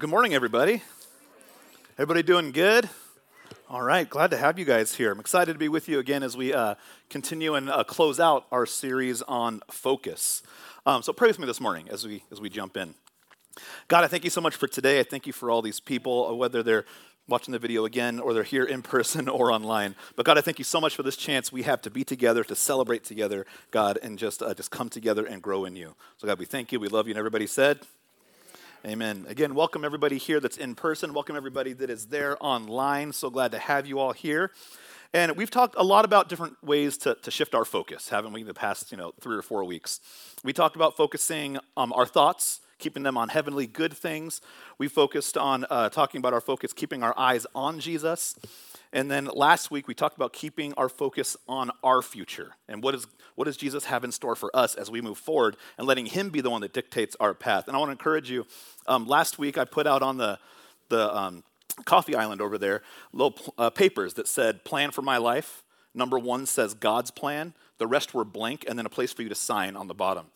Good morning, everybody. Everybody doing good? All right, glad to have you guys here. I'm excited to be with you again as we uh, continue and uh, close out our series on focus. Um, so pray with me this morning as we as we jump in. God, I thank you so much for today. I thank you for all these people, uh, whether they're watching the video again or they're here in person or online. But God, I thank you so much for this chance we have to be together, to celebrate together, God, and just uh, just come together and grow in you. So God, we thank you. We love you. And everybody said. Amen. Again, welcome everybody here that's in person. Welcome everybody that is there online. So glad to have you all here. And we've talked a lot about different ways to, to shift our focus, haven't we, the past you know three or four weeks? We talked about focusing um, our thoughts, keeping them on heavenly good things. We focused on uh, talking about our focus, keeping our eyes on Jesus. And then last week we talked about keeping our focus on our future and what is what does Jesus have in store for us as we move forward and letting Him be the one that dictates our path. And I want to encourage you. Um, last week I put out on the the um, coffee island over there little uh, papers that said "Plan for my life." Number one says God's plan. The rest were blank, and then a place for you to sign on the bottom.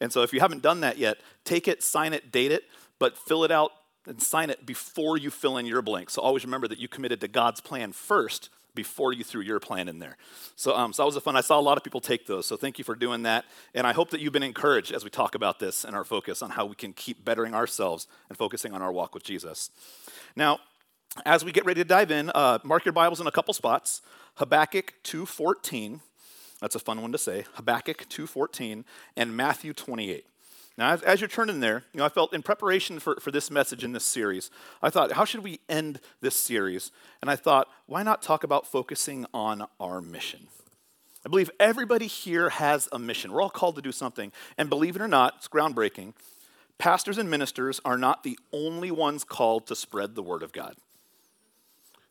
And so, if you haven't done that yet, take it, sign it, date it, but fill it out and sign it before you fill in your blank. So always remember that you committed to God's plan first before you threw your plan in there. So, um, so that was a fun. I saw a lot of people take those. So thank you for doing that. And I hope that you've been encouraged as we talk about this and our focus on how we can keep bettering ourselves and focusing on our walk with Jesus. Now, as we get ready to dive in, uh, mark your Bibles in a couple spots. Habakkuk 2:14. That's a fun one to say. Habakkuk 2:14 and Matthew 28. Now, as, as, you're turning there, you know, I felt in preparation for, for this message in this series, I thought, how should we end this series? And I thought, why not talk about focusing on our mission? I believe everybody here has a mission. We're all called to do something. And believe it or not, it's groundbreaking. Pastors and ministers are not the only ones called to spread the word of God.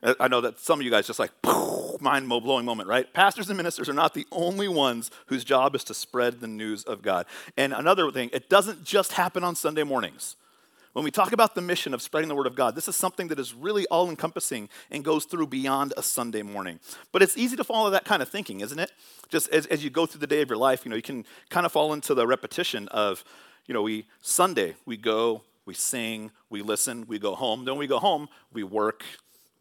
Uh, I know that some of you guys just like, mind blowing moment, right? Pastors and ministers are not the only ones whose job is to spread the news of God. And another thing, it doesn't just happen on Sunday mornings. When we talk about the mission of spreading the word of God, this is something that is really all encompassing and goes through beyond a Sunday morning. But it's easy to follow that kind of thinking, isn't it? Just as, as you go through the day of your life, you know, you can kind of fall into the repetition of, you know, we Sunday, we go, we sing, we listen, we go home. Then we go home, we work,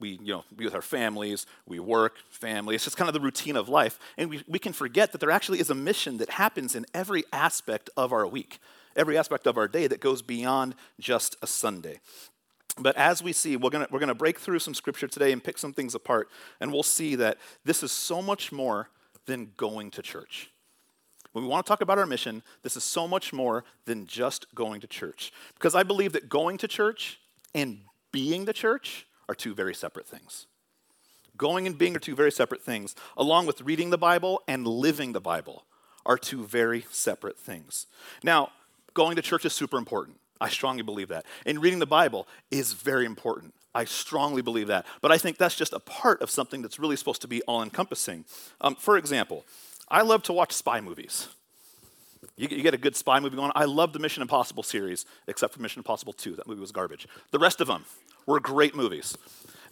we you know be with our families we work family. It's just kind of the routine of life. And we, we can forget that there actually is a mission that happens in every aspect of our week every aspect of our day that goes beyond just a sunday. But as we see we're going we're gonna break through some scripture today and pick some things apart and we'll see that this is so much more than going to church. When we want to talk about our mission, this is so much more than just going to church. Because I believe that going to church and being the church are two very separate things. Going and being are two very separate things, along with reading the Bible and living the Bible are two very separate things. Now, going to church is super important. I strongly believe that. And reading the Bible is very important. I strongly believe that. But I think that's just a part of something that's really supposed to be all encompassing. Um, for example, I love to watch spy movies. You, you, get a good spy movie going. I love the Mission Impossible series, except for Mission Impossible 2. That movie was garbage. The rest of them, were great movies.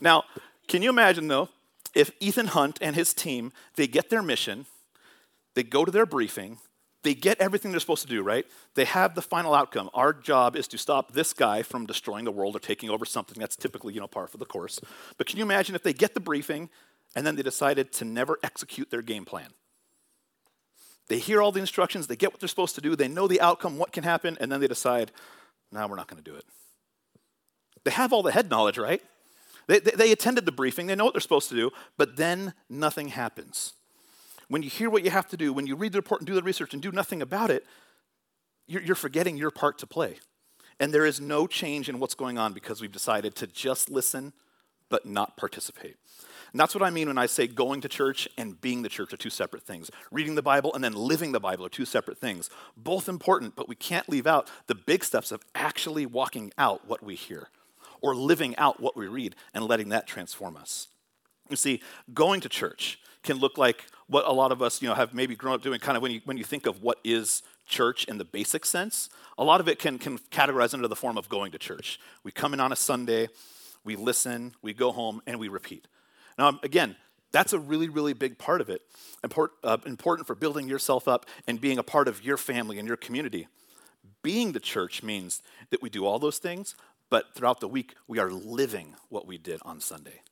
Now, can you imagine though, if Ethan Hunt and his team, they get their mission, they go to their briefing, they get everything they're supposed to do, right? They have the final outcome. Our job is to stop this guy from destroying the world or taking over something. That's typically, you know, par for the course. But can you imagine if they get the briefing and then they decided to never execute their game plan? They hear all the instructions, they get what they're supposed to do, they know the outcome, what can happen, and then they decide, no, we're not going to do it. They have all the head knowledge, right? They, they, they, attended the briefing, they know what they're supposed to do, but then nothing happens. When you hear what you have to do, when you read the report and do the research and do nothing about it, you're, you're forgetting your part to play. And there is no change in what's going on because we've decided to just listen but not participate. And that's what I mean when I say going to church and being the church are two separate things. Reading the Bible and then living the Bible are two separate things. Both important, but we can't leave out the big steps of actually walking out what we hear or living out what we read and letting that transform us. You see, going to church can look like what a lot of us, you know, have maybe grown up doing kind of when you, when you think of what is church in the basic sense, a lot of it can, can categorize under the form of going to church. We come in on a Sunday, we listen, we go home, and we repeat. Now, again, that's a really, really big part of it. Import, uh, important for building yourself up and being a part of your family and your community. Being the church means that we do all those things, but throughout the week, we are living what we did on Sunday.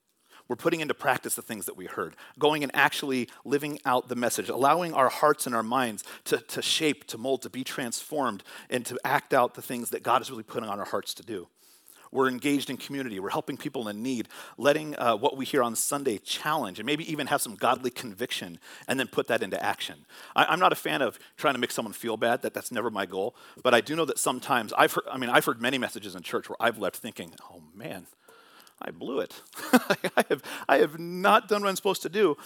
We're putting into practice the things that we heard, going and actually living out the message, allowing our hearts and our minds to, to shape, to mold, to be transformed, and to act out the things that God is really putting on our hearts to do. We're engaged in community. We're helping people in need, letting uh, what we hear on Sunday challenge and maybe even have some godly conviction and then put that into action. I, am not a fan of trying to make someone feel bad. That, that's never my goal. But I do know that sometimes I've heard, I mean, I've heard many messages in church where I've left thinking, oh man, I blew it. I, have, I have not done what I'm supposed to do.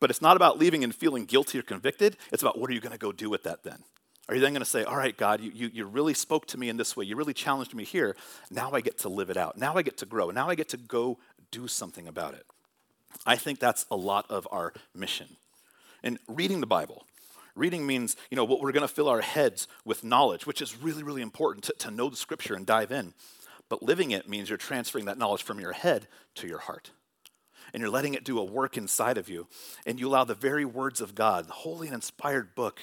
But it's not about leaving and feeling guilty or convicted. It's about what are you going to go do with that then? Are you then going to say, all right, God, you, you, you really spoke to me in this way. You really challenged me here. Now I get to live it out. Now I get to grow. Now I get to go do something about it. I think that's a lot of our mission. And reading the Bible, reading means, you know, what we're going to fill our heads with knowledge, which is really, really important to, to know the scripture and dive in. But living it means you're transferring that knowledge from your head to your heart. And you're letting it do a work inside of you. And you allow the very words of God, the holy and inspired book,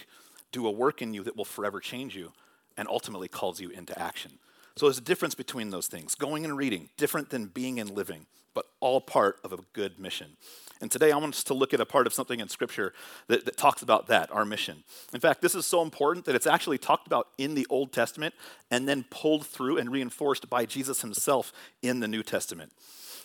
do a work in you that will forever change you and ultimately calls you into action. So there's a difference between those things. Going and reading, different than being and living, but all part of a good mission. And today I want us to look at a part of something in Scripture that, that, talks about that, our mission. In fact, this is so important that it's actually talked about in the Old Testament and then pulled through and reinforced by Jesus himself in the New Testament.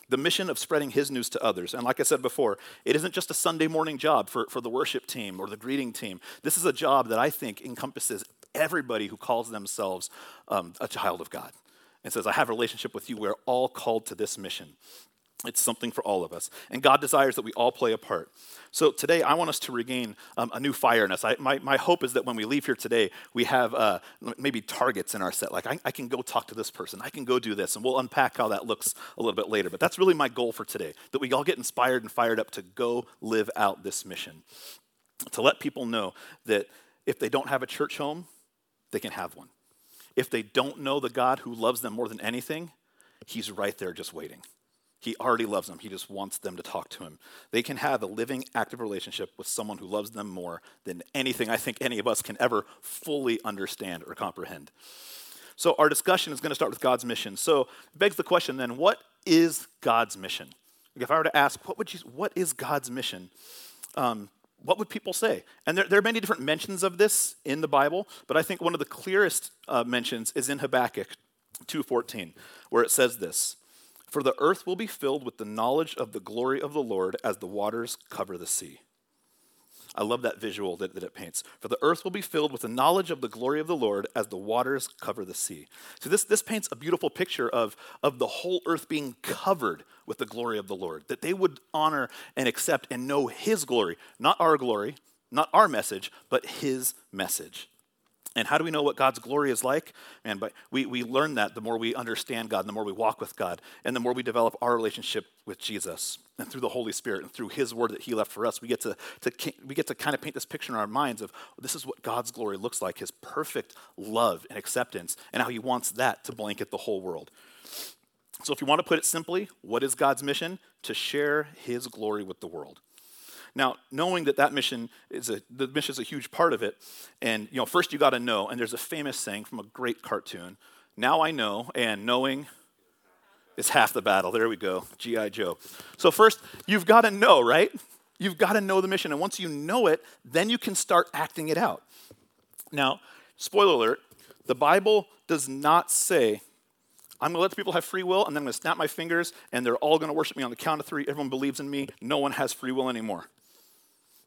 The mission of spreading his news to others. And like I said before, it isn't just a Sunday morning job for, for the worship team or the greeting team. This is a job that I think encompasses everybody who calls themselves um, a child of God and says, I have a relationship with you. We're all called to this mission. It's something for all of us. And God desires that we all play a part. So today, I want us to regain um, a new fire in us. I, my, my hope is that when we leave here today, we have uh, maybe targets in our set. Like, I, I can go talk to this person, I can go do this, and we'll unpack how that looks a little bit later. But that's really my goal for today that we all get inspired and fired up to go live out this mission. To let people know that if they don't have a church home, they can have one. If they don't know the God who loves them more than anything, He's right there just waiting. He already loves them. He just wants them to talk to him. They can have a living, active relationship with someone who loves them more than anything I think any of us can ever fully understand or comprehend. So, our discussion is going to start with God's mission. So, it begs the question then what is God's mission? If I were to ask, what, would you, what is God's mission? Um, what would people say? And there, there, are many different mentions of this in the Bible, but I think one of the clearest uh, mentions is in Habakkuk 2.14, where it says this, for the earth will be filled with the knowledge of the glory of the Lord as the waters cover the sea. I love that visual that, that, it paints. For the earth will be filled with the knowledge of the glory of the Lord as the waters cover the sea. So this, this paints a beautiful picture of, of the whole earth being covered with the glory of the Lord, that they would honor and accept and know his glory, not our glory, not our message, but his message. And how do we know what God's glory is like? Man, but we, we learn that the more we understand God, and the more we walk with God, and the more we develop our relationship with Jesus. And through the Holy Spirit and through His word that He left for us, we get to, to, we get to kind of paint this picture in our minds of this is what God's glory looks like His perfect love and acceptance, and how He wants that to blanket the whole world. So, if you want to put it simply, what is God's mission? To share His glory with the world. Now, knowing that that mission is a, the mission is a huge part of it, and you know, first you got to know, and there's a famous saying from a great cartoon, now I know, and knowing is half the battle. There we go, G.I. Joe. So first, you've got to know, right? You've got to know the mission, and once you know it, then you can start acting it out. Now, spoiler alert, the Bible does not say I'm going to let the people have free will, and then I'm going to snap my fingers, and they're all going to worship me on the count of three. Everyone believes in me. No one has free will anymore.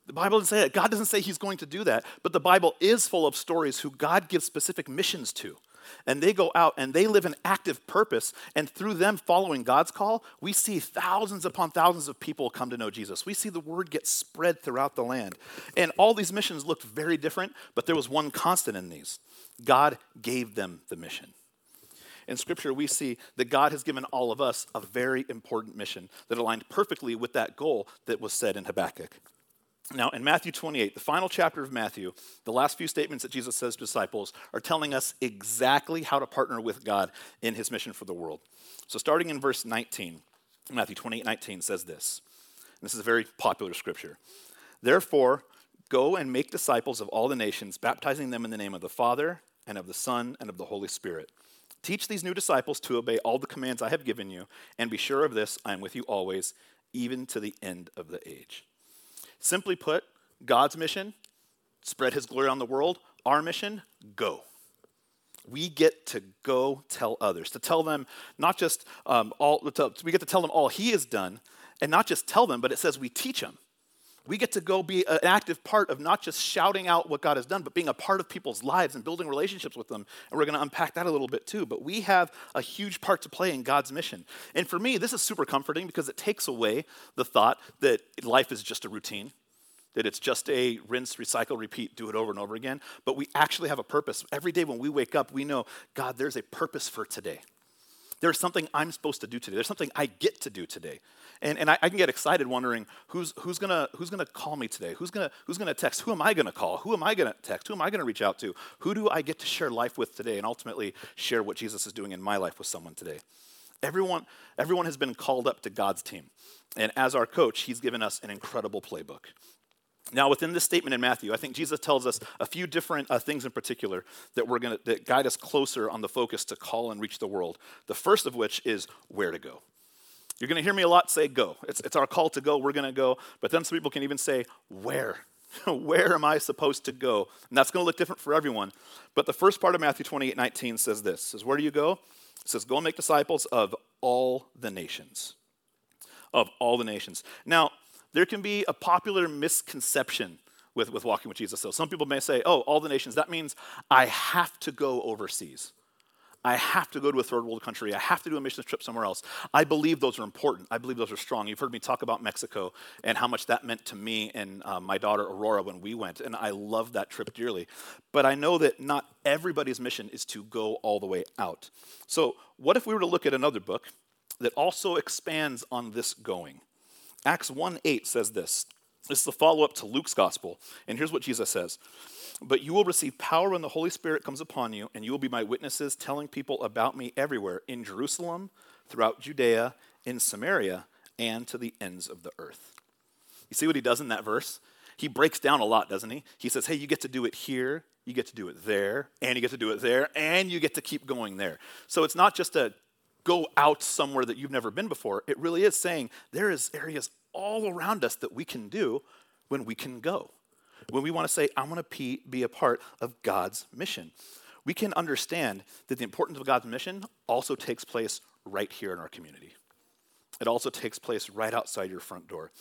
The Bible doesn't say that. God doesn't say He's going to do that, but the Bible is full of stories who God gives specific missions to. And they go out and they live an active purpose. And through them following God's call, we see thousands upon thousands of people come to know Jesus. We see the word get spread throughout the land. And all these missions looked very different, but there was one constant in these God gave them the mission. In Scripture, we see that God has given all of us a very important mission that aligned perfectly with that goal that was said in Habakkuk. Now, in Matthew 28, the final chapter of Matthew, the last few statements that Jesus says to disciples are telling us exactly how to partner with God in his mission for the world. So, starting in verse 19, Matthew 28 19 says this. this is a very popular scripture. Therefore, go and make disciples of all the nations, baptizing them in the name of the Father, and of the Son, and of the Holy Spirit Teach these new disciples to obey all the commands I have given you, and be sure of this I am with you always, even to the end of the age. Simply put, God's mission, spread his glory on the world. Our mission, go. We get to go tell others, to tell them not just um, all, to, we get to tell them all he has done, and not just tell them, but it says we teach them we get to go be an active part of not just shouting out what God has done, but being a part of people's lives and building relationships with them. And we're going to unpack that a little bit too. But we have a huge part to play in God's mission. And for me, this is super comforting because it takes away the thought that life is just a routine, that it's just a rinse, recycle, repeat, do it over and over again. But we actually have a purpose. Every day when we wake up, we know, God, there's a purpose for today. There's something I'm supposed to do today. There's something I get to do today. And, and I, I, can get excited wondering who's, who's going who's gonna call me today? Who's going who's gonna text? Who am I going to call? Who am I going to text? Who am I going to reach out to? Who do I get to share life with today and ultimately share what Jesus is doing in my life with someone today? Everyone, everyone has been called up to God's team. And as our coach, he's given us an incredible playbook. Now, within this statement in Matthew, I think Jesus tells us a few different uh, things in particular that we're going to that guide us closer on the focus to call and reach the world. The first of which is where to go. You're going to hear me a lot say go. It's, it's our call to go. We're going to go. But then some people can even say where. where am I supposed to go? And that's going to look different for everyone. But the first part of Matthew 28 19 says this says, Where do you go? It says, Go and make disciples of all the nations. Of all the nations. Now, there can be a popular misconception with, with walking with Jesus. So some people may say, oh, all the nations, that means I have to go overseas. I have to go to a third world country. I have to do a mission trip somewhere else. I believe those are important. I believe those are strong. You've heard me talk about Mexico and how much that meant to me and uh, my daughter Aurora when we went, and I love that trip dearly. But I know that not everybody's mission is to go all the way out. So, what if we were to look at another book that also expands on this going? Acts 1 8 says this. This is the follow up to Luke's gospel. And here's what Jesus says But you will receive power when the Holy Spirit comes upon you, and you will be my witnesses, telling people about me everywhere in Jerusalem, throughout Judea, in Samaria, and to the ends of the earth. You see what he does in that verse? He breaks down a lot, doesn't he? He says, Hey, you get to do it here, you get to do it there, and you get to do it there, and you get to keep going there. So it's not just a go out somewhere that you've never been before. It really is saying there is areas all around us that we can do when we can go. When we want to say, I want to be a part of God's mission. We can understand that the importance of God's mission also takes place right here in our community. It also takes place right outside your front door.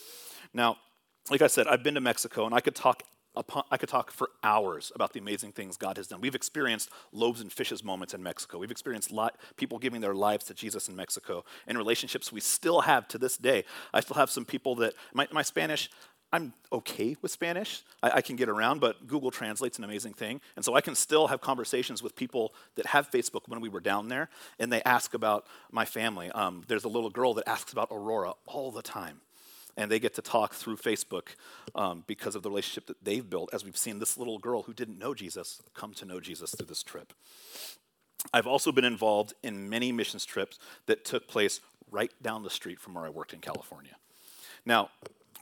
Now, like I said, I've been to Mexico and I could talk upon, I could talk for hours about the amazing things God has done. We've experienced loaves and fishes moments in Mexico. We've experienced lot, people giving their lives to Jesus in Mexico and relationships we still have to this day. I still have some people that, my, my Spanish, I'm okay with Spanish. I, I, can get around, but Google Translate's an amazing thing. And so I can still have conversations with people that have Facebook when we were down there, and they ask about my family. Um, there's a little girl that asks about Aurora all the time and they get to talk through Facebook um, because of the relationship that they've built, as we've seen this little girl who didn't know Jesus come to know Jesus through this trip. I've also been involved in many missions trips that took place right down the street from where I worked in California. Now,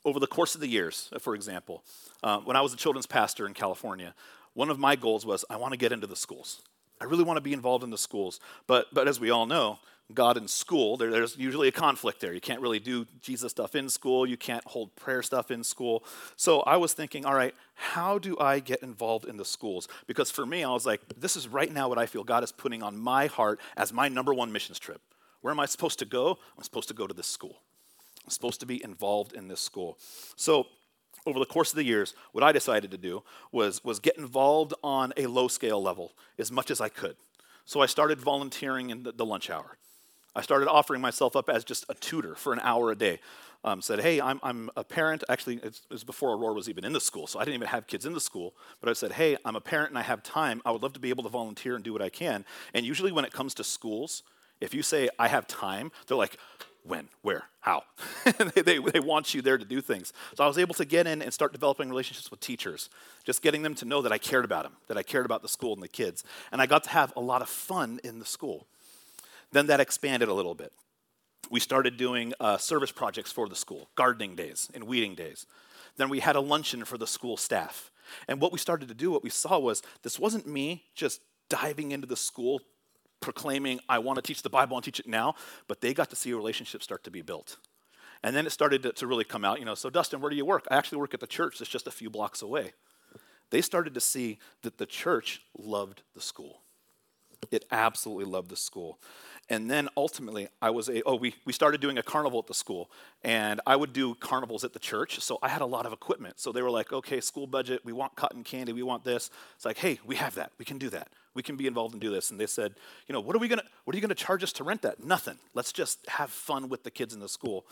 over the course of the years, for example, uh, when I was a children's pastor in California, one of my goals was I want to get into the schools. I really want to be involved in the schools. But, but as we all know, God in school, there, there's usually a conflict there. You can't really do Jesus stuff in school, you can't hold prayer stuff in school. So I was thinking, all right, how do I get involved in the schools? Because for me, I was like, this is right now what I feel God is putting on my heart as my number one missions trip. Where am I supposed to go? I'm supposed to go to this school. I'm supposed to be involved in this school. So over the course of the years, what I decided to do was, was get involved on a low scale level as much as I could. So I started volunteering in the, the lunch hour. I started offering myself up as just a tutor for an hour a day. Um, said, hey, I'm, I'm a parent. Actually, it was before Aurora was even in the school, so I didn't even have kids in the school. But I said, hey, I'm a parent and I have time. I would love to be able to volunteer and do what I can. And usually, when it comes to schools, if you say, I have time, they're like, when, where, how. they, they, they, want you there to do things. So I was able to get in and start developing relationships with teachers, just getting them to know that I cared about them, that I cared about the school and the kids. And I got to have a lot of fun in the school. Then that expanded a little bit. We started doing uh, service projects for the school, gardening days and weeding days. Then we had a luncheon for the school staff. And what we started to do, what we saw was this wasn't me just diving into the school proclaiming, I want to teach the Bible and teach it now, but they got to see a relationship start to be built. And then it started to, to really come out, you know, so Dustin, where do you work? I actually work at the church that's just a few blocks away. They started to see that the church loved the school. It absolutely loved the school. And then ultimately, I was a, oh, we, we started doing a carnival at the school. And I would do carnivals at the church. So I had a lot of equipment. So they were like, okay, school budget, we want cotton candy, we want this. It's like, hey, we have that. We can do that. We can be involved and do this. And they said, you know, what are we gonna, what are you gonna charge us to rent that? Nothing. Let's just have fun with the kids in the school.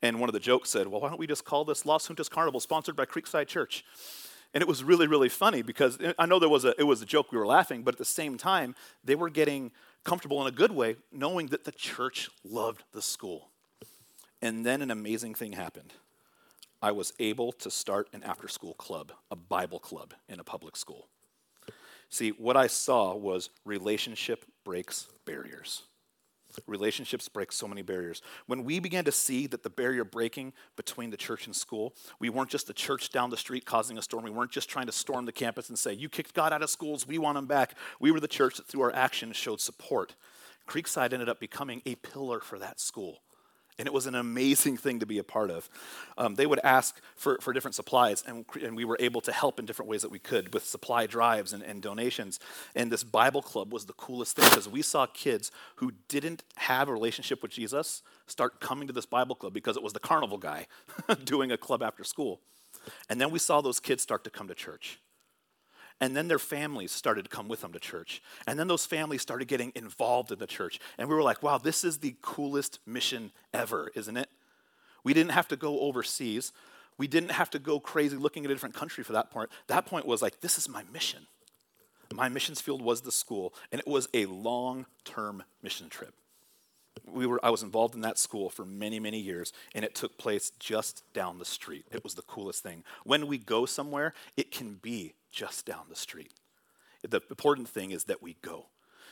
And one of the jokes said, well, why don't we just call this Las Juntas Carnival sponsored by Creekside Church? And it was really, really funny because eh, I know there was a, it was a joke, we were laughing, but at the same time, they were getting comfortable in a good way, knowing that the church loved the school. And then an amazing thing happened. I was able to start an after school club, a Bible club in a public school. See, what I saw was relationship breaks barriers. Relationships break so many barriers. When we began to see that the barrier breaking between the church and school, we weren't just the church down the street causing a storm. We weren't just trying to storm the campus and say, You kicked God out of schools, we want him back. We were the church that through our actions showed support. Creekside ended up becoming a pillar for that school and it was an amazing thing to be a part of. Um, they would ask for, for different supplies, and, and we were able to help in different ways that we could with supply drives and, and donations. And this Bible club was the coolest thing because we saw kids who didn't have a relationship with Jesus start coming to this Bible club because it was the carnival guy doing a club after school. And then we saw those kids start to come to church. And then their families started to come with them to church. And then those families started getting involved in the church. And we were like, wow, this is the coolest mission ever, isn't it? We didn't have to go overseas. We didn't have to go crazy looking at a different country for that point. That point was like, this is my mission. My missions field was the school, and it was a long term mission trip. We were, I was involved in that school for many, many years, and it took place just down the street. It was the coolest thing. When we go somewhere, it can be just down the street. The important thing is that we go.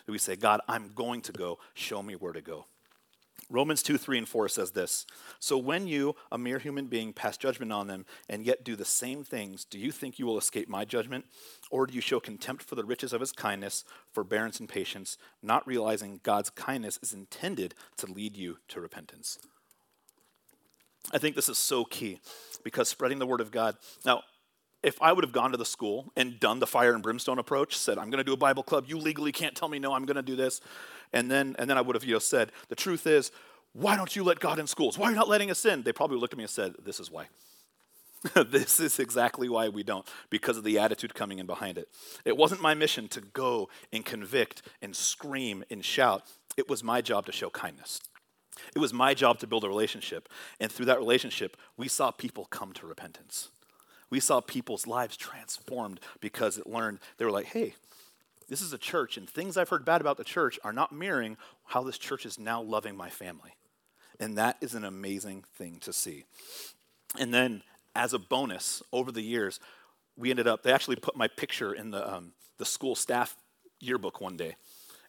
That we say, God, I'm going to go. Show me where to go. Romans 2, 3, and 4 says this So when you, a mere human being, pass judgment on them and yet do the same things, do you think you will escape my judgment? Or do you show contempt for the riches of his kindness, forbearance, and patience, not realizing God's kindness is intended to lead you to repentance? I think this is so key because spreading the word of God. Now, if I would have gone to the school and done the fire and brimstone approach, said, I'm going to do a Bible club, you legally can't tell me no, I'm going to do this. And then, and then I would have you know, said, the truth is, why don't you let God in schools? Why are you not letting us in? They probably looked at me and said, this is why. this is exactly why we don't, because of the attitude coming in behind it. It wasn't my mission to go and convict and scream and shout. It was my job to show kindness. It was my job to build a relationship. And through that relationship, we saw people come to repentance. We saw people's lives transformed because it learned, they were like, hey, this is a church, and things I've heard bad about the church are not mirroring how this church is now loving my family. And that is an amazing thing to see. And then, as a bonus, over the years, we ended up, they actually put my picture in the, um, the school staff yearbook one day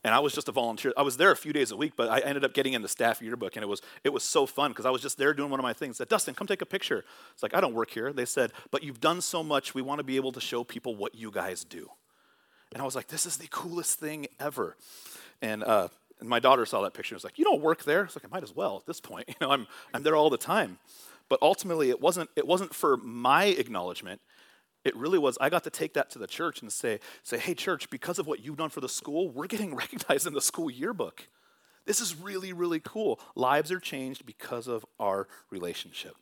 and I was just a volunteer. I was there a few days a week, but I ended up getting in the staff yearbook, and it was it was so fun because I was just there doing one of my things. Said, Dustin, come take a picture. It's like I don't work here. They said, but you've done so much. We want to be able to show people what you guys do. And I was like, this is the coolest thing ever. And, uh, and my daughter saw that picture and was like, you don't work there. It's like I might as well at this point. You know, I'm I'm there all the time. But ultimately, it wasn't it wasn't for my acknowledgement. It really was, I got to take that to the church and say, say, hey, church, because of what you've done for the school, we're getting recognized in the school yearbook. This is really, really cool. Lives are changed because of our relationship.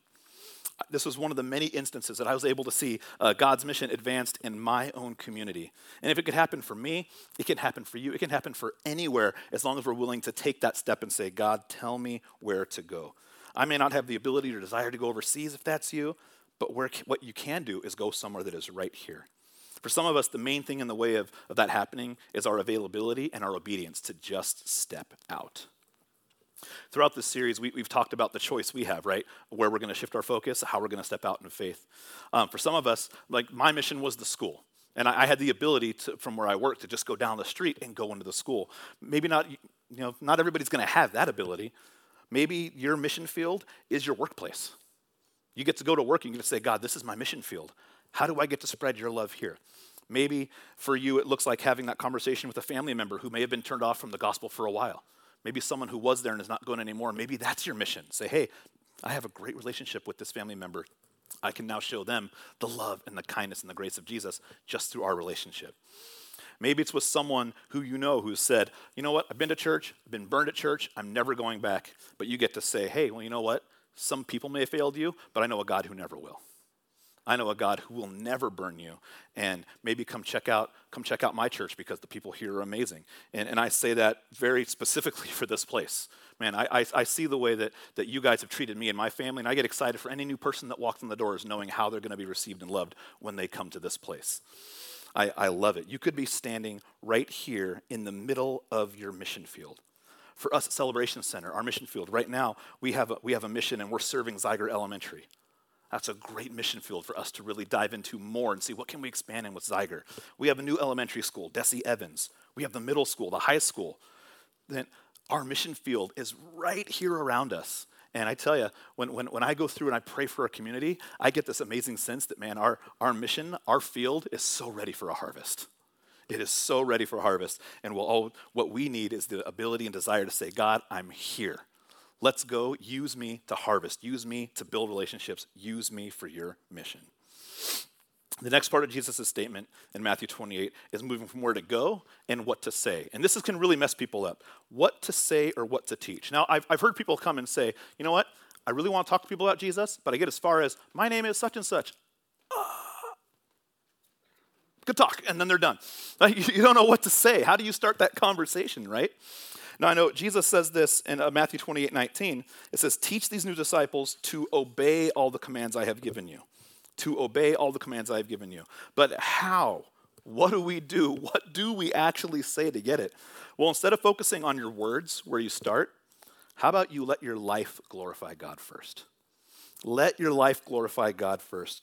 This was one of the many instances that I was able to see uh, God's mission advanced in my own community. And if it could happen for me, it can happen for you. It can happen for anywhere as long as we're willing to take that step and say, God, tell me where to go. I may not have the ability or desire to go overseas if that's you, but where, what you can do is go somewhere that is right here. For some of us, the main thing in the way of, of that happening is our availability and our obedience to just step out. Throughout this series, we, have talked about the choice we have, right? Where we're going to shift our focus, how we're going to step out in faith. Um, for some of us, like my mission was the school. And I, I had the ability to, from where I worked to just go down the street and go into the school. Maybe not, you know, not everybody's going to have that ability. Maybe your mission field is your workplace. You get to go to work and you get to say, God, this is my mission field. How do I get to spread your love here? Maybe for you, it looks like having that conversation with a family member who may have been turned off from the gospel for a while. Maybe someone who was there and is not going anymore. Maybe that's your mission. Say, hey, I have a great relationship with this family member. I can now show them the love and the kindness and the grace of Jesus just through our relationship. Maybe it's with someone who you know who said, you know what, I've been to church, I've been burned at church, I'm never going back. But you get to say, hey, well, you know what? Some people may have failed you, but I know a God who never will. I know a God who will never burn you. And maybe come check out, come check out my church because the people here are amazing. And, and I say that very specifically for this place. Man, I, I, I see the way that, that you guys have treated me and my family, and I get excited for any new person that walks in the doors knowing how they're going to be received and loved when they come to this place. I, I love it. You could be standing right here in the middle of your mission field. For us at Celebration Center, our mission field, right now, we have a, we have a mission and we're serving Zeiger Elementary. That's a great mission field for us to really dive into more and see what can we expand in with Zeiger. We have a new elementary school, Dessie Evans. We have the middle school, the high school. Then our mission field is right here around us. And I tell you, when, when, when I go through and I pray for a community, I get this amazing sense that, man, our, our mission, our field is so ready for a harvest. It is so ready for harvest. And we'll all, what we need is the ability and desire to say, God, I'm here. Let's go. Use me to harvest. Use me to build relationships. Use me for your mission. The next part of Jesus' statement in Matthew 28 is moving from where to go and what to say. And this is, can really mess people up. What to say or what to teach. Now, I've, I've heard people come and say, you know what? I really want to talk to people about Jesus, but I get as far as, my name is such and such. Good talk. And then they're done. You don't know what to say. How do you start that conversation, right? Now, I know Jesus says this in uh, Matthew 28 19. It says, Teach these new disciples to obey all the commands I have given you. To obey all the commands I have given you. But how? What do we do? What do we actually say to get it? Well, instead of focusing on your words where you start, how about you let your life glorify God first? Let your life glorify God first.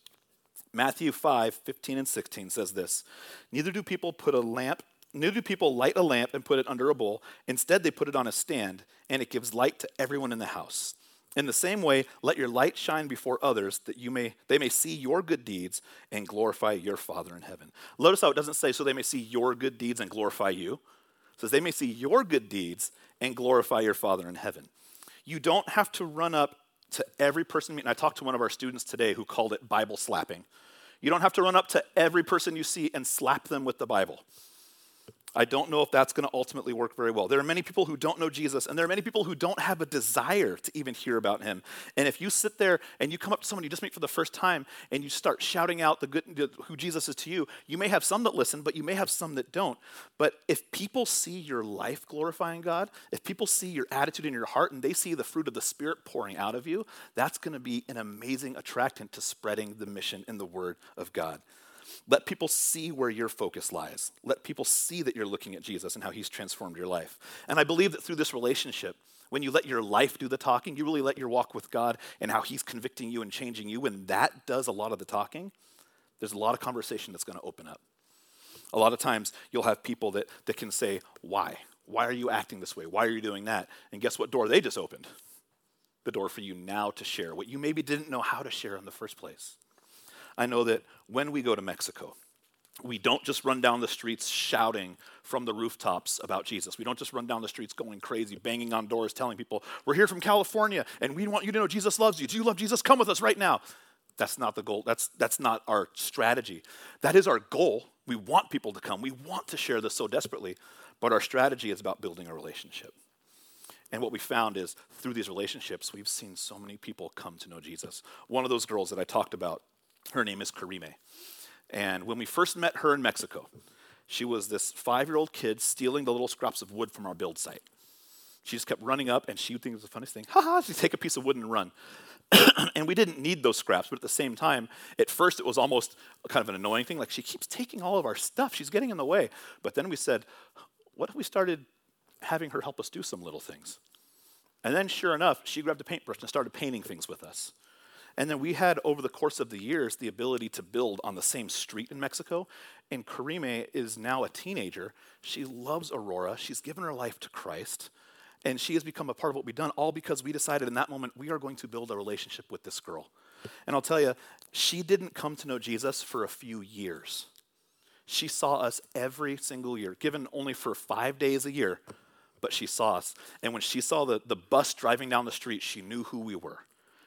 Matthew 5, 15 and 16 says this Neither do people put a lamp Neither do people light a lamp and put it under a bowl. Instead, they put it on a stand, and it gives light to everyone in the house. In the same way, let your light shine before others, that you may they may see your good deeds and glorify your Father in heaven. Notice how it doesn't say so they may see your good deeds and glorify you. It says they may see your good deeds and glorify your Father in heaven. You don't have to run up to every person. And I talked to one of our students today who called it Bible slapping. You don't have to run up to every person you see and slap them with the Bible. I don't know if that's going to ultimately work very well. There are many people who don't know Jesus, and there are many people who don't have a desire to even hear about him. And if you sit there and you come up to someone you just meet for the first time and you start shouting out the good, who Jesus is to you, you may have some that listen, but you may have some that don't. But if people see your life glorifying God, if people see your attitude in your heart and they see the fruit of the Spirit pouring out of you, that's going to be an amazing attractant to spreading the mission and the word of God. Let people see where your focus lies. Let people see that you're looking at Jesus and how he's transformed your life. And I believe that through this relationship, when you let your life do the talking, you really let your walk with God and how he's convicting you and changing you, when that does a lot of the talking, there's a lot of conversation that's going to open up. A lot of times you'll have people that, that can say, Why? Why are you acting this way? Why are you doing that? And guess what door they just opened? The door for you now to share what you maybe didn't know how to share in the first place. I know that when we go to Mexico, we don't just run down the streets shouting from the rooftops about Jesus. We don't just run down the streets going crazy, banging on doors, telling people, We're here from California and we want you to know Jesus loves you. Do you love Jesus? Come with us right now. That's not the goal. That's, that's not our strategy. That is our goal. We want people to come. We want to share this so desperately. But our strategy is about building a relationship. And what we found is through these relationships, we've seen so many people come to know Jesus. One of those girls that I talked about her name is Karime. And when we first met her in Mexico, she was this five year old kid stealing the little scraps of wood from our build site. She just kept running up, and she would think it was the funniest thing. Ha ha, she'd take a piece of wood and run. and we didn't need those scraps, but at the same time, at first it was almost kind of an annoying thing. Like, she keeps taking all of our stuff, she's getting in the way. But then we said, what if we started having her help us do some little things? And then, sure enough, she grabbed a paintbrush and started painting things with us. And then we had, over the course of the years, the ability to build on the same street in Mexico. And Karime is now a teenager. She loves Aurora. She's given her life to Christ. And she has become a part of what we've done, all because we decided in that moment we are going to build a relationship with this girl. And I'll tell you, she didn't come to know Jesus for a few years. She saw us every single year, given only for five days a year, but she saw us. And when she saw the, the bus driving down the street, she knew who we were.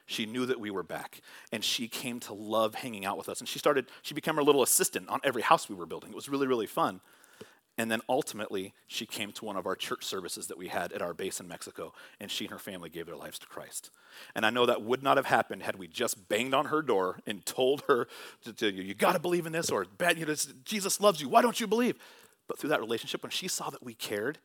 She knew that we were back. And she came to love hanging out with us. And she started, she became our little assistant on every house we were building. It was really, really fun. And then ultimately, she came to one of our church services that we had at our base in Mexico, and she and her family gave their lives to Christ. And I know that would not have happened had we just banged on her door and told her, to, to, You got to believe in this, or you know, Jesus loves you. Why don't you believe? But through that relationship, when she saw that we cared,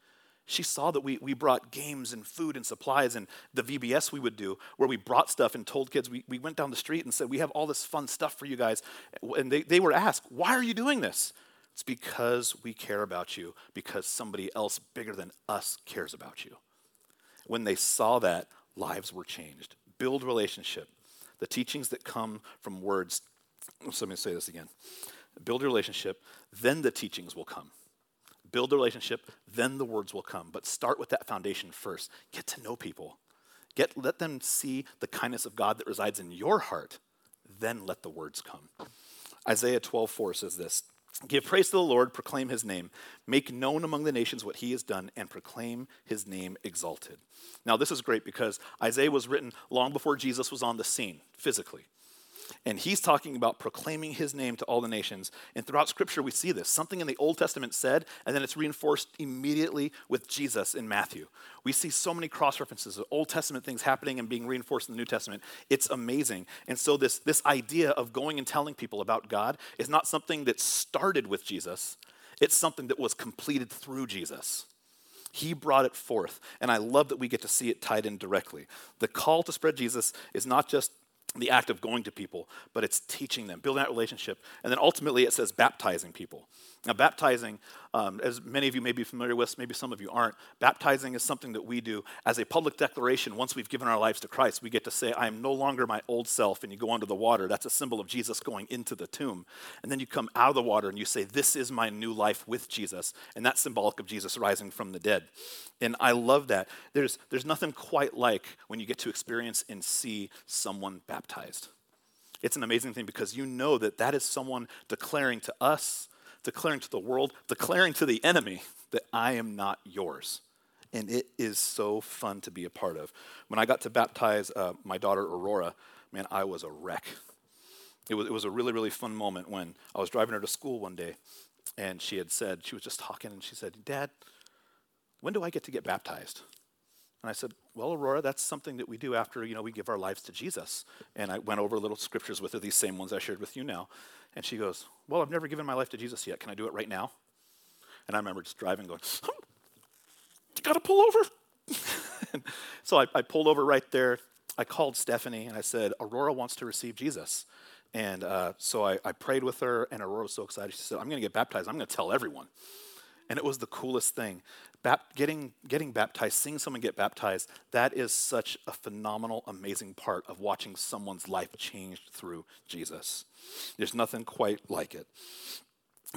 she saw that we, we brought games and food and supplies and the VBS we would do, where we brought stuff and told kids, we, we went down the street and said, We have all this fun stuff for you guys. And they, they were asked, Why are you doing this? It's because we care about you, because somebody else bigger than us cares about you. When they saw that, lives were changed. Build relationship. The teachings that come from words, let me say this again. Build relationship, then the teachings will come. Build the relationship, then the words will come. But start with that foundation first. Get to know people. Get, let them see the kindness of God that resides in your heart. Then let the words come. Isaiah 12, 4 says this Give praise to the Lord, proclaim his name, make known among the nations what he has done, and proclaim his name exalted. Now, this is great because Isaiah was written long before Jesus was on the scene physically. And he's talking about proclaiming his name to all the nations. And throughout Scripture, we see this. Something in the Old Testament said, and then it's reinforced immediately with Jesus in Matthew. We see so many cross references of Old Testament things happening and being reinforced in the New Testament. It's amazing. And so, this, this idea of going and telling people about God is not something that started with Jesus, it's something that was completed through Jesus. He brought it forth. And I love that we get to see it tied in directly. The call to spread Jesus is not just the act of going to people, but it's teaching them, building that relationship. And then ultimately it says baptizing people. Now, baptizing, um, as many of you may be familiar with, maybe some of you aren't, baptizing is something that we do as a public declaration. Once we've given our lives to Christ, we get to say, I am no longer my old self, and you go under the water. That's a symbol of Jesus going into the tomb. And then you come out of the water and you say, This is my new life with Jesus. And that's symbolic of Jesus rising from the dead. And I love that. There's, there's nothing quite like when you get to experience and see someone baptized. It's an amazing thing because you know that that is someone declaring to us declaring to the world, declaring to the enemy that I am not yours. And it is so fun to be a part of. When I got to baptize uh, my daughter Aurora, man, I was a wreck. It was, it was a really, really fun moment when I was driving her to school one day, and she had said, she was just talking, and she said, Dad, when do I get to get baptized? And I said, Well, Aurora, that's something that we do after, you know, we give our lives to Jesus. And I went over little scriptures with her, these same ones I shared with you now. And she goes, Well, I've never given my life to Jesus yet. Can I do it right now? And I remember just driving, going, You got to pull over. so I, I, pulled over right there. I called Stephanie and I said, Aurora wants to receive Jesus. And uh, so I, I prayed with her, and Aurora was so excited. She said, I'm going to get baptized. I'm going to tell everyone. And it was the coolest thing. Bap- getting, getting baptized, seeing someone get baptized, that is such a phenomenal, amazing part of watching someone's life changed through Jesus. There's nothing quite like it.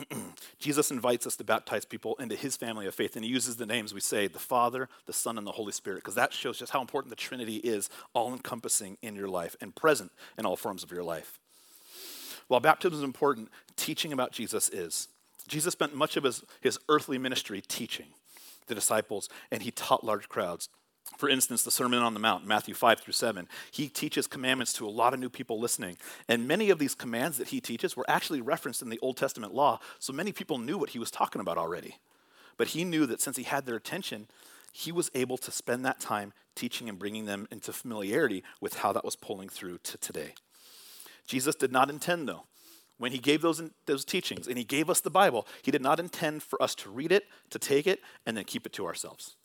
Jesus invites us to baptize people into his family of faith, and he uses the names we say the Father, the Son, and the Holy Spirit, because that shows just how important the Trinity is, all encompassing in your life and present in all forms of your life. While baptism is important, teaching about Jesus is. Jesus spent much of his, his earthly ministry teaching the disciples, and he taught large crowds. For instance, the Sermon on the Mount, Matthew 5 through 7, he teaches commandments to a lot of new people listening. And many of these commands that he teaches were actually referenced in the Old Testament law, so many people knew what he was talking about already. But he knew that since he had their attention, he was able to spend that time teaching and bringing them into familiarity with how that was pulling through to today. Jesus did not intend, though, when he gave those, those teachings and he gave us the Bible, he did not intend for us to read it, to take it, and then keep it to ourselves.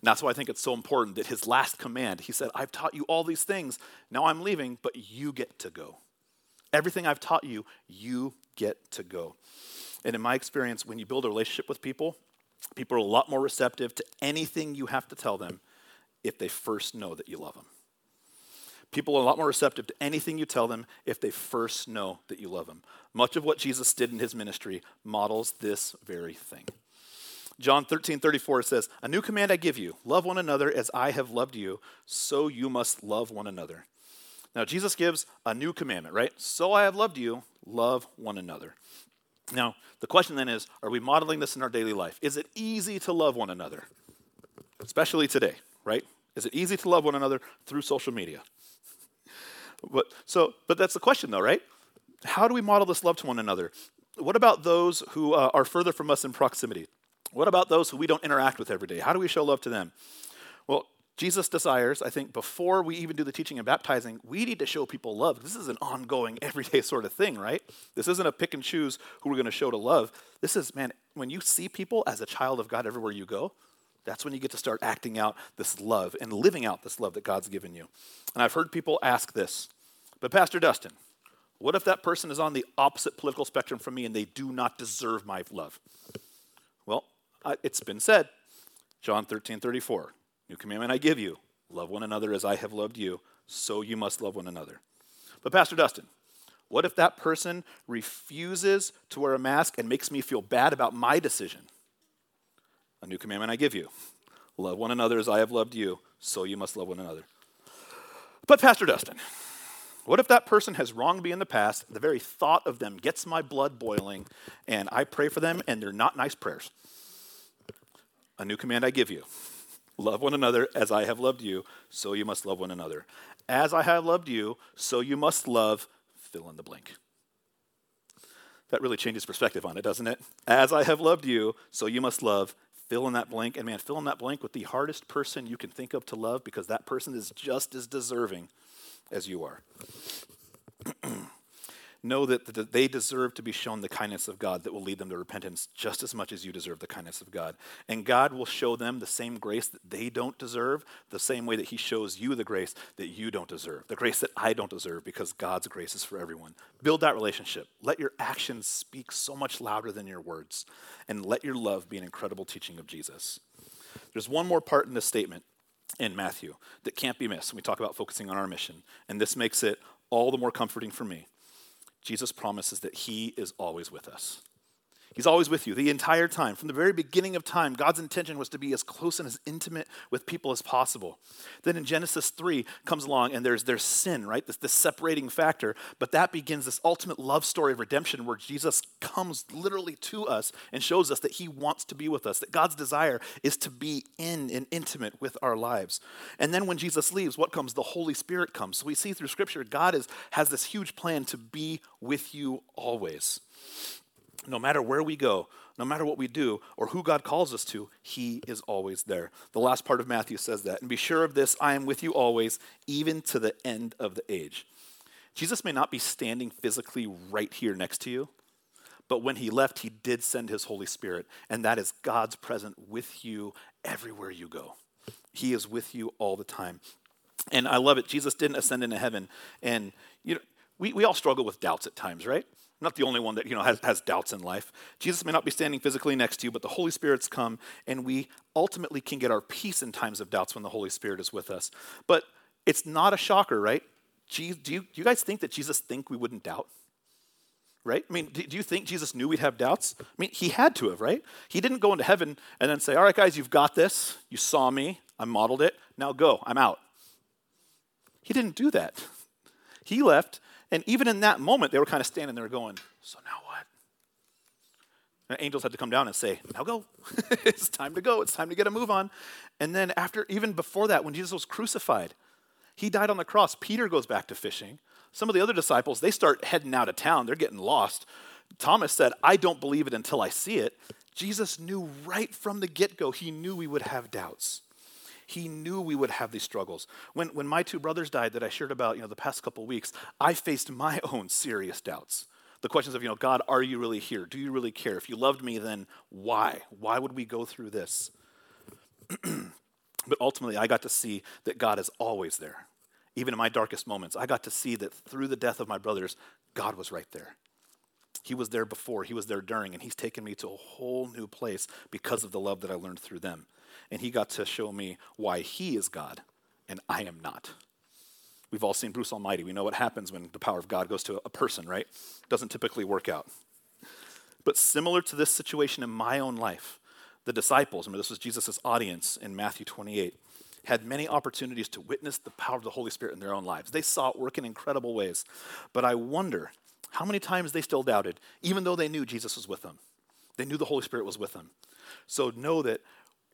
And that's why I think it's so important that his last command, he said, I've taught you all these things. Now I'm leaving, but you get to go. Everything I've taught you, you get to go. And in my experience, when you build a relationship with people, people are a lot more receptive to anything you have to tell them if they first know that you love them. People are a lot more receptive to anything you tell them if they first know that you love them. Much of what Jesus did in his ministry models this very thing. John 13, 34 says, A new command I give you love one another as I have loved you, so you must love one another. Now, Jesus gives a new commandment, right? So I have loved you, love one another. Now, the question then is are we modeling this in our daily life? Is it easy to love one another? Especially today, right? Is it easy to love one another through social media? But, so, but that's the question, though, right? How do we model this love to one another? What about those who uh, are further from us in proximity? What about those who we don't interact with every day? How do we show love to them? Well, Jesus desires, I think, before we even do the teaching and baptizing, we need to show people love. This is an ongoing, everyday sort of thing, right? This isn't a pick and choose who we're going to show to love. This is, man, when you see people as a child of God everywhere you go, that's when you get to start acting out this love and living out this love that God's given you. And I've heard people ask this, but Pastor Dustin, what if that person is on the opposite political spectrum from me and they do not deserve my love? Well, it's been said, John 13, 34. New commandment I give you love one another as I have loved you, so you must love one another. But, Pastor Dustin, what if that person refuses to wear a mask and makes me feel bad about my decision? A new commandment I give you love one another as I have loved you, so you must love one another. But, Pastor Dustin, what if that person has wronged me in the past? The very thought of them gets my blood boiling, and I pray for them, and they're not nice prayers. A new command I give you Love one another as I have loved you, so you must love one another. As I have loved you, so you must love, fill in the blank. That really changes perspective on it, doesn't it? As I have loved you, so you must love, fill in that blank. And man, fill in that blank with the hardest person you can think of to love because that person is just as deserving as you are. know that they deserve to be shown the kindness of God that will lead them to repentance just as much as you deserve the kindness of God. And God will show them the same grace that they don't deserve, the same way that He shows you the grace that you don't deserve, the grace that I don't deserve, because God's grace is for everyone. Build that relationship. Let your actions speak so much louder than your words, and let your love be an incredible teaching of Jesus. There's one more part in this statement in Matthew that can't be missed when we talk about focusing on our mission, and this makes it all the more comforting for me. Jesus promises that He is always with us. He's always with you the entire time. From the very beginning of time, God's intention was to be as close and as intimate with people as possible. Then in Genesis 3 comes along and there's, there's sin, right? This, this separating factor. But that begins this ultimate love story of redemption where Jesus comes literally to us and shows us that he wants to be with us, that God's desire is to be in and intimate with our lives. And then when Jesus leaves, what comes? The Holy Spirit comes. So we see through Scripture, God is, has this huge plan to be with you always no matter where we go, no matter what we do or who God calls us to, He is always there. The last part of Matthew says that. And be sure of this I am with you always, even to the end of the age. Jesus may not be standing physically right here next to you, but when He left, He did send His Holy Spirit, and that is God's present with you everywhere you go. He is with you all the time. And I love it. Jesus didn't ascend into heaven. And, you know, we, we all struggle with doubts at times, right? Not the only one that you know has, has doubts in life. Jesus may not be standing physically next to you, but the Holy Spirit's come, and we ultimately can get our peace in times of doubts when the Holy Spirit is with us. But it's not a shocker, right? do, you, do you guys think that Jesus think we wouldn't doubt? Right? I mean, do you think Jesus knew we'd have doubts? I mean, he had to have, right? He didn't go into heaven and then say, All right, guys, you've got this. You saw me. I modeled it. Now go. I'm out. He didn't do that. He left and even in that moment, they were kind of standing there going, So now what? And angels had to come down and say, Now go. it's time to go. It's time to get a move on. And then, after, even before that, when Jesus was crucified, he died on the cross. Peter goes back to fishing. Some of the other disciples, they start heading out of town. They're getting lost. Thomas said, I don't believe it until I see it. Jesus knew right from the get go, he knew we would have doubts. He knew we would have these struggles. When, when my two brothers died that I shared about, you know, the past couple weeks, I faced my own serious doubts. The questions of, you know, God, are you really here? Do you really care? If you loved me, then why? Why would we go through this? but ultimately, I got to see that God is always there. Even in my darkest moments, I got to see that through the death of my brothers, God was right there. He was there before, He was there during, and He's taken me to a whole new place because of the love that I learned through them and he got to show me why he is God and I am not. We've all seen Bruce Almighty. We know what happens when the power of God goes to a person, right? Doesn't typically work out. But similar to this situation in my own life, the disciples, remember this was Jesus' audience in Matthew 28, had many opportunities to witness the power of the Holy Spirit in their own lives. They saw it work in incredible ways. But I wonder How many times they still doubted, even though they knew Jesus was with them? They knew the Holy Spirit was with them. So know that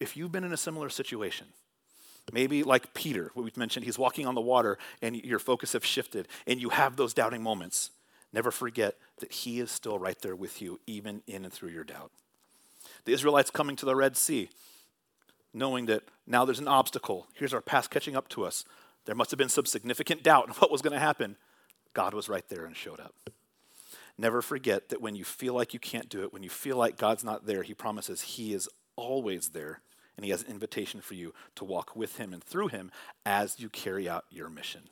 if you've been in a similar situation, maybe like Peter, what we've mentioned, he's walking on the water and your focus have shifted and you have those doubting moments, never forget that he is still right there with you, even in and through your doubt. The Israelites coming to the Red Sea, knowing that now there's an obstacle. Here's our past catching up to us. There must have been some significant doubt in what was going to happen. God was right there and showed up. Never forget that when you feel like you can't do it, when you feel like God's not there, He promises He is always there. And He has an invitation for you to walk with Him and through Him as you carry out your mission.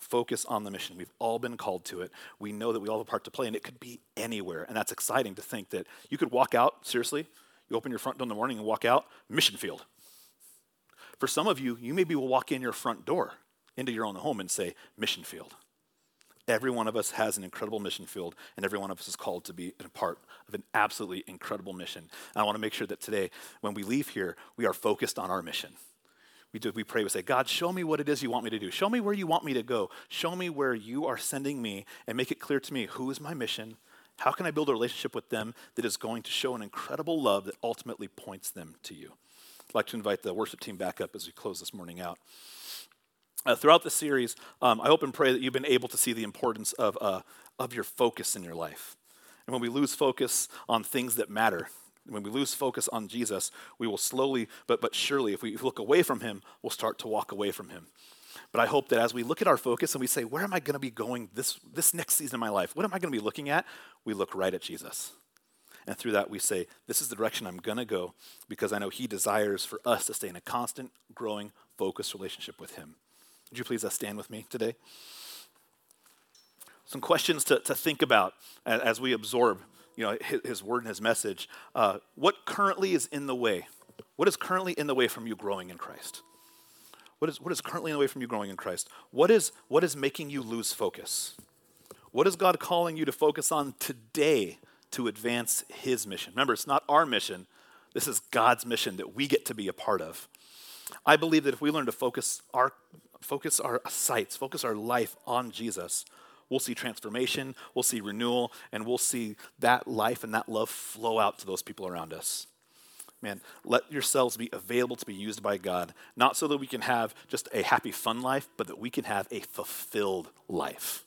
Focus on the mission. We've all been called to it. We know that we all have a part to play, and it could be anywhere. And that's exciting to think that you could walk out, seriously, you open your front door in the morning and walk out, mission field. For some of you, you maybe will walk in your front door into your own home and say, mission field. Every one of us has an incredible mission field, and every one of us is called to be a part of an absolutely incredible mission. And I want to make sure that today, when we leave here, we are focused on our mission. We, do, we pray, we say, God, show me what it is you want me to do. Show me where you want me to go. Show me where you are sending me, and make it clear to me who is my mission. How can I build a relationship with them that is going to show an incredible love that ultimately points them to you? I'd like to invite the worship team back up as we close this morning out. Uh, throughout the series, um, I hope and pray that you've been able to see the importance of, uh, of your focus in your life. And when we lose focus on things that matter, when we lose focus on Jesus, we will slowly, but, but surely, if we look away from him, we'll start to walk away from him. But I hope that as we look at our focus and we say, where am I going to be going this, this next season of my life? What am I going to be looking at? We look right at Jesus. And through that, we say, this is the direction I'm going to go because I know he desires for us to stay in a constant, growing, focused relationship with him. Would you please uh, stand with me today? Some questions to, to think about as we absorb you know, his, his word and his message. Uh, what currently is in the way? What is currently in the way from you growing in Christ? What is, what is currently in the way from you growing in Christ? What is, what is making you lose focus? What is God calling you to focus on today to advance His mission? Remember, it's not our mission, this is God's mission that we get to be a part of. I believe that if we learn to focus our focus our sights, focus our life on Jesus, we'll see transformation, we'll see renewal, and we'll see that life and that love flow out to those people around us. Man, let yourselves be available to be used by God, not so that we can have just a happy, fun life, but that we can have a fulfilled life.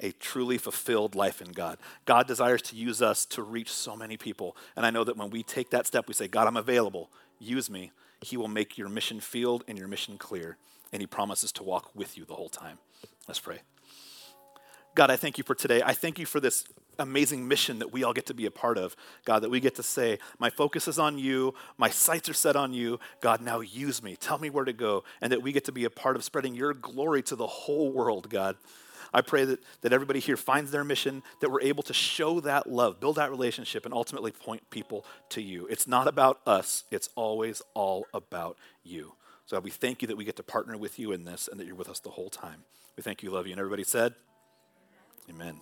A truly fulfilled life in God. God desires to use us to reach so many people. And I know that when we take that step, we say, God, I'm available, use me. He will make your mission field and your mission clear and He promises to walk with you the whole time. Let's pray. God, I thank you for today. I thank you for this amazing mission that we all get to be a part of. God, that we get to say, My focus is on you, my sights are set on you. God, now use me. Tell me where to go. And that we get to be a part of spreading your glory to the whole world, God. I pray that, that everybody here finds their mission, that we're able to show that love, build that relationship, and ultimately point people to you. It's not about us, it's always all about you. So we thank you that we get to partner with you in this and that you're with us the whole time. We thank you, love you. And everybody said, Amen.